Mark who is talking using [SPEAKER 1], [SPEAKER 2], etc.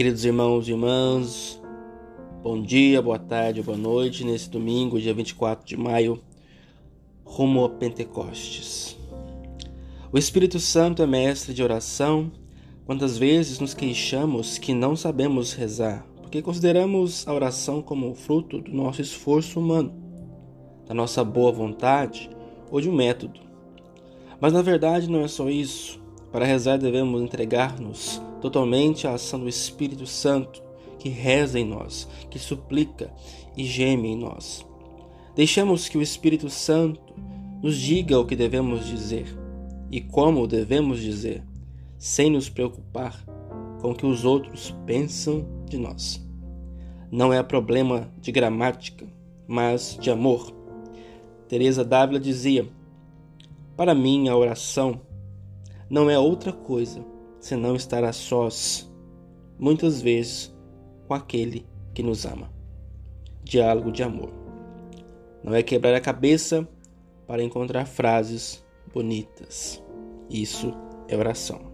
[SPEAKER 1] Queridos irmãos e irmãs, bom dia, boa tarde, boa noite nesse domingo, dia 24 de maio, rumo a Pentecostes. O Espírito Santo é mestre de oração. Quantas vezes nos queixamos que não sabemos rezar, porque consideramos a oração como fruto do nosso esforço humano, da nossa boa vontade ou de um método. Mas na verdade não é só isso. Para rezar devemos entregar-nos totalmente à ação do Espírito Santo, que reza em nós, que suplica e geme em nós. Deixamos que o Espírito Santo nos diga o que devemos dizer e como devemos dizer, sem nos preocupar com o que os outros pensam de nós. Não é problema de gramática, mas de amor. Teresa Dávila dizia: Para mim a oração não é outra coisa senão estar a sós, muitas vezes com aquele que nos ama. Diálogo de amor. Não é quebrar a cabeça para encontrar frases bonitas. Isso é oração.